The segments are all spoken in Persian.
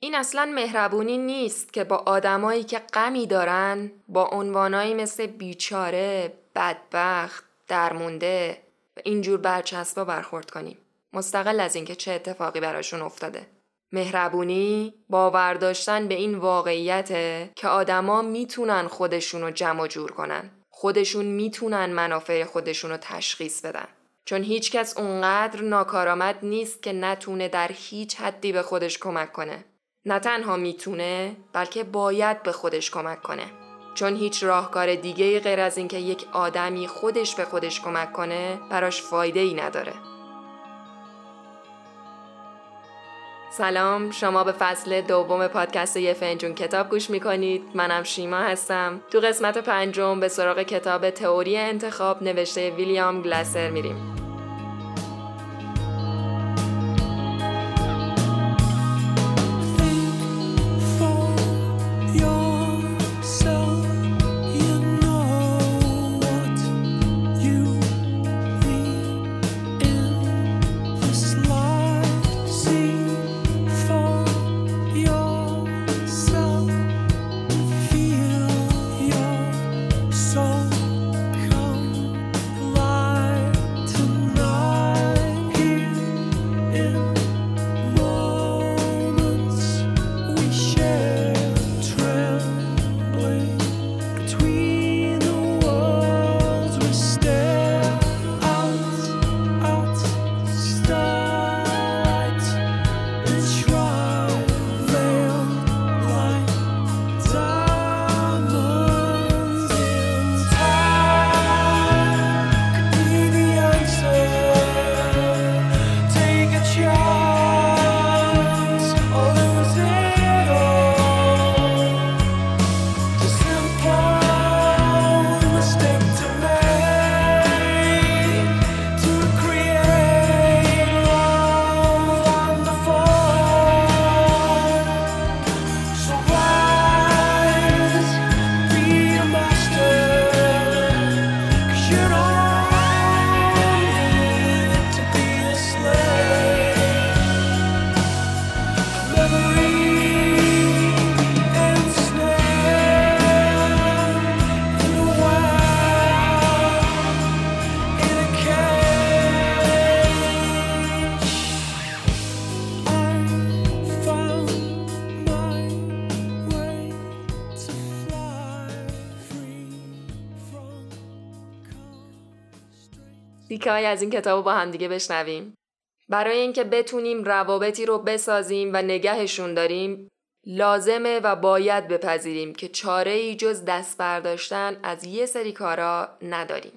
این اصلا مهربونی نیست که با آدمایی که غمی دارن با عنوانایی مثل بیچاره، بدبخت، درمونده و اینجور برچسبا برخورد کنیم. مستقل از اینکه چه اتفاقی براشون افتاده. مهربونی باور داشتن به این واقعیته که آدما می‌تونن خودشونو جمع جور کنن. خودشون می‌تونن منافع خودشون رو تشخیص بدن. چون هیچکس اونقدر ناکارآمد نیست که نتونه در هیچ حدی به خودش کمک کنه. نه تنها می‌تونه بلکه باید به خودش کمک کنه. چون هیچ راهکار دیگه غیر از اینکه یک آدمی خودش به خودش کمک کنه براش فایده ای نداره. سلام شما به فصل دوم پادکست یه فنجون کتاب گوش می‌کنید منم شیما هستم تو قسمت پنجم به سراغ کتاب تئوری انتخاب نوشته ویلیام گلاسر میریم تیکه از این کتاب با هم دیگه بشنویم. برای اینکه بتونیم روابطی رو بسازیم و نگهشون داریم لازمه و باید بپذیریم که چاره ای جز دست برداشتن از یه سری کارا نداریم.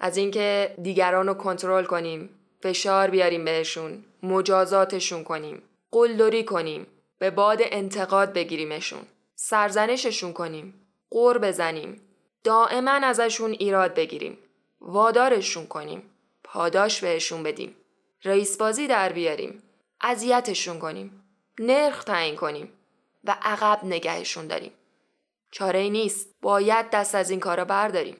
از اینکه دیگران رو کنترل کنیم، فشار بیاریم بهشون، مجازاتشون کنیم، قلدری کنیم، به باد انتقاد بگیریمشون، سرزنششون کنیم، قور بزنیم، دائما ازشون ایراد بگیریم، وادارشون کنیم، پاداش بهشون بدیم، رئیس بازی در بیاریم، اذیتشون کنیم، نرخ تعیین کنیم و عقب نگهشون داریم. چاره ای نیست، باید دست از این کارا برداریم.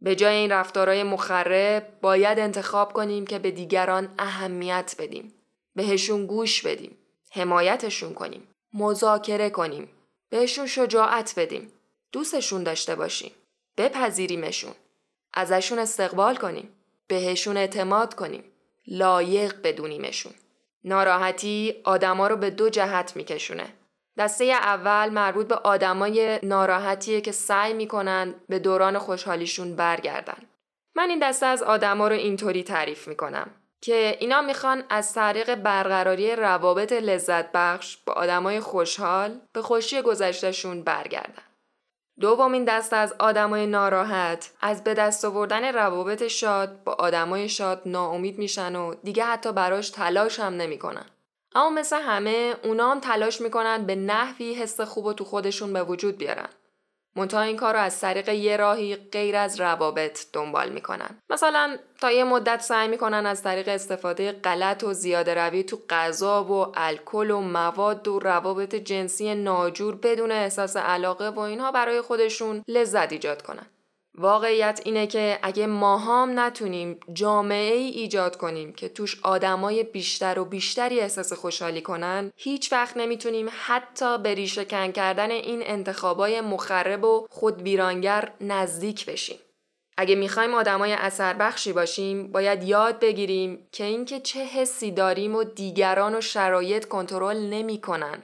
به جای این رفتارهای مخرب باید انتخاب کنیم که به دیگران اهمیت بدیم. بهشون گوش بدیم. حمایتشون کنیم. مذاکره کنیم. بهشون شجاعت بدیم. دوستشون داشته باشیم. بپذیریمشون. ازشون استقبال کنیم. بهشون اعتماد کنیم. لایق بدونیمشون. ناراحتی آدما رو به دو جهت میکشونه. دسته اول مربوط به آدمای ناراحتیه که سعی می‌کنن به دوران خوشحالیشون برگردن. من این دسته از آدما رو اینطوری تعریف می‌کنم که اینا می‌خوان از طریق برقراری روابط لذت بخش با آدمای خوشحال به خوشی گذشتهشون برگردن. دومین دسته از آدمای ناراحت از به دست آوردن روابط شاد با آدمای شاد ناامید میشن و دیگه حتی براش تلاش هم نمی‌کنن. اما مثل همه اونا هم تلاش می‌کنن به نحوی حس خوب و تو خودشون به وجود بیارن. منتها این کار رو از طریق یه راهی غیر از روابط دنبال می‌کنن. مثلا تا یه مدت سعی می‌کنن از طریق استفاده غلط و زیاده روی تو غذا و الکل و مواد و روابط جنسی ناجور بدون احساس علاقه و اینها برای خودشون لذت ایجاد کنن. واقعیت اینه که اگه ماهام نتونیم جامعه ای ایجاد کنیم که توش آدمای بیشتر و بیشتری احساس خوشحالی کنن هیچ وقت نمی‌تونیم حتی به ریشه کن کردن این انتخابای مخرب و خودبیرانگر نزدیک بشیم. اگه می‌خوایم آدمای اثر بخشی باشیم باید یاد بگیریم که اینکه چه حسی داریم و دیگران و شرایط کنترل نمی‌کنن.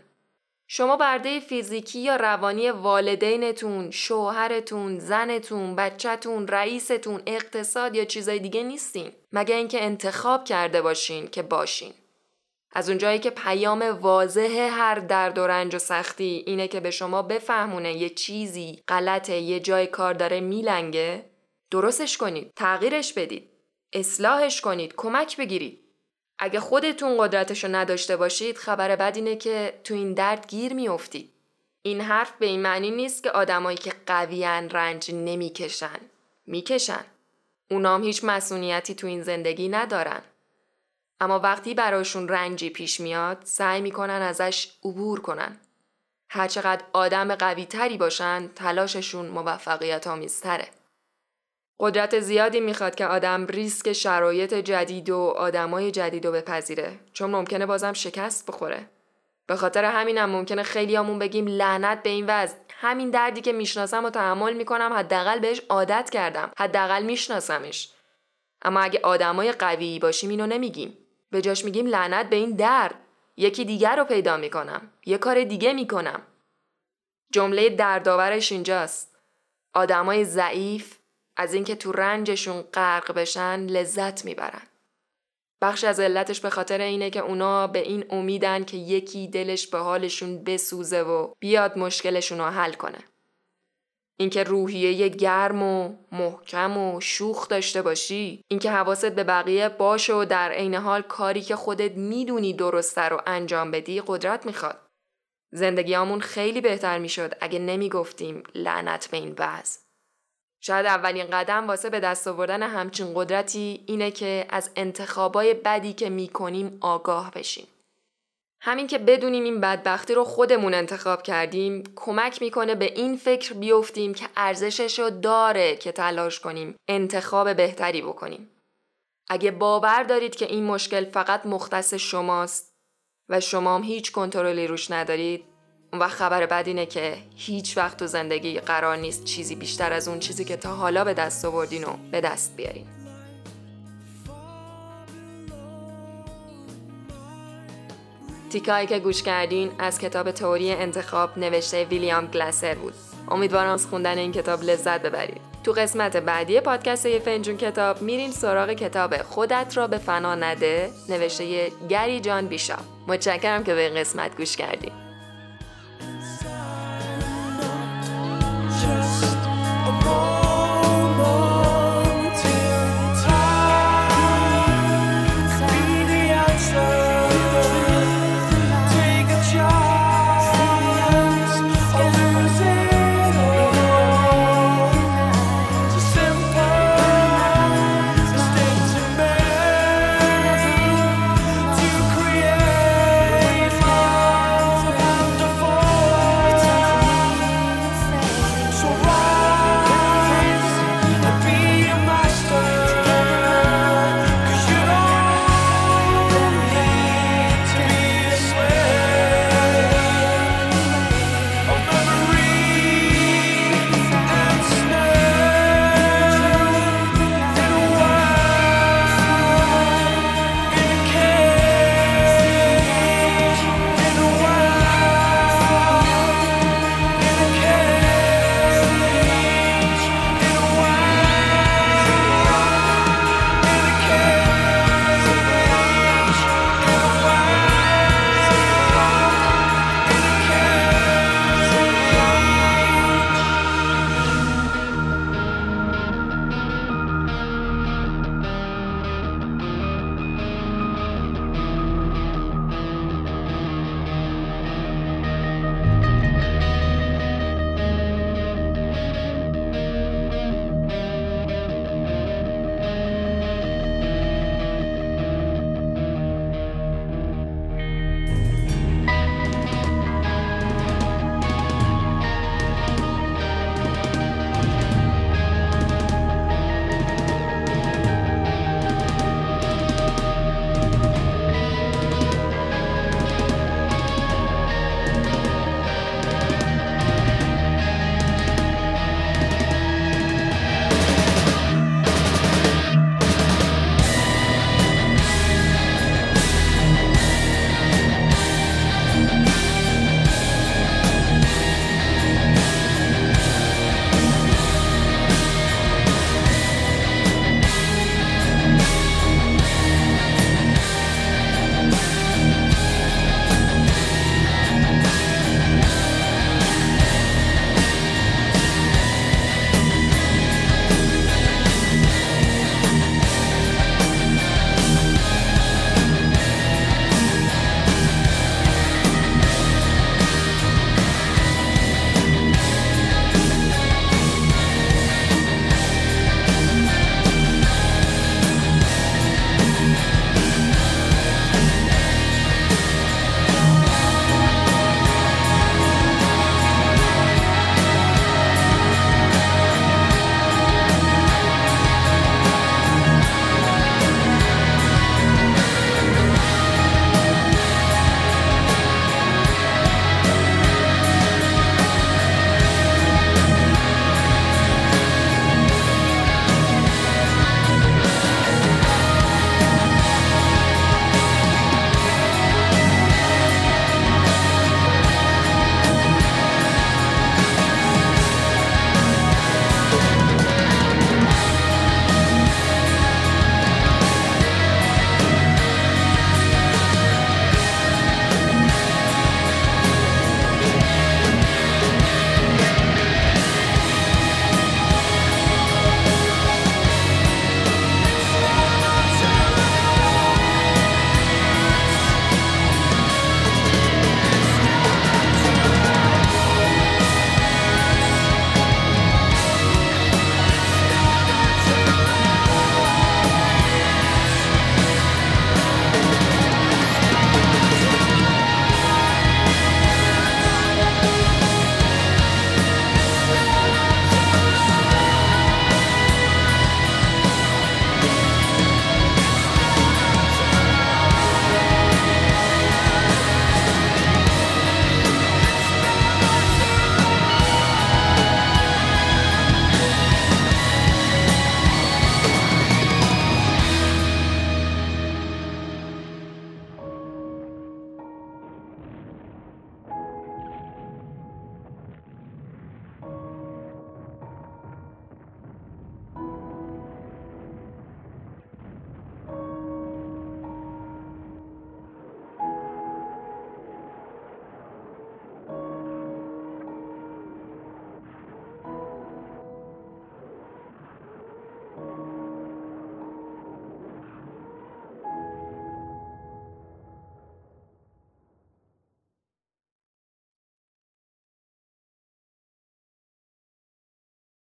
شما برده فیزیکی یا روانی والدینتون، شوهرتون، زنتون، بچهتون، رئیستون، اقتصاد یا چیزای دیگه نیستین. مگه اینکه انتخاب کرده باشین که باشین. از اونجایی که پیام واضح هر درد و رنج و سختی اینه که به شما بفهمونه یه چیزی غلطه یه جای کار داره میلنگه درستش کنید تغییرش بدید اصلاحش کنید کمک بگیرید اگه خودتون قدرتشو نداشته باشید خبر بد اینه که تو این درد گیر میافتید این حرف به این معنی نیست که آدمایی که قویان رنج نمی‌کشن. می‌کشن. اونام هیچ مسئولیتی تو این زندگی ندارن. اما وقتی براشون رنجی پیش میاد سعی می‌کنن ازش عبور کنن. هرچقدر آدم قوی تری باشن تلاششون موفقیت آمیزتره قدرت زیادی می‌خواد که آدم ریسک شرایط جدید و آدمای جدید رو بپذیره چون ممکنه بازم شکست بخوره. به خاطر همینم ممکنه خیلیامون بگیم لعنت به این وضع. همین دردی که می‌شناسم و تحمل می‌کنم حداقل بهش عادت کردم. حداقل میشناسمش. اما اگه آدمای قوی باشیم اینو نمیگیم. به جاش میگیم لعنت به این درد. یکی دیگر رو پیدا می‌کنم. یه کار دیگه می‌کنم. جمله دردآورش اینجاست. آدمای ضعیف از اینکه تو رنجشون غرق بشن لذت می‌برن. بخش از علتش به خاطر اینه که اونا به این امیدن که یکی دلش به حالشون بسوزه و بیاد مشکلشون رو حل کنه. اینکه روحیه گرم و محکم و شوخ داشته باشی اینکه حواست به بقیه باشه و در عین حال کاری که خودت می‌دونی درسته رو انجام بدی قدرت می‌خواد زندگیامون خیلی بهتر می‌شد اگه نمی‌گفتیم لعنت به این وضع شاید اولین قدم واسه به دست آوردن همچین قدرتی اینه که از انتخابای بدی که می‌کنیم آگاه بشیم. همین که بدونیم این بدبختی رو خودمون انتخاب کردیم کمک می‌کنه به این فکر بیفتیم که ارزشش رو داره که تلاش کنیم انتخاب بهتری بکنیم. اگه باور دارید که این مشکل فقط مختص شماست و شما هم هیچ کنترلی روش ندارید وقت خبر بد اینه که هیچ وقت تو زندگی قرار نیست چیزی بیشتر از اون چیزی که تا حالا به دست آوردین و به دست بیارین. تیکایی که گوش کردین از کتاب تئوری انتخاب نوشته ویلیام گلاسر بود. امیدوارم از خوندن این کتاب لذت ببرید. تو قسمت بعدی پادکست یه فنجون کتاب میریم سراغ کتاب خودت را به فنا نده نوشته گری جان بیشا. متشکرم که به این قسمت گوش کردیم more.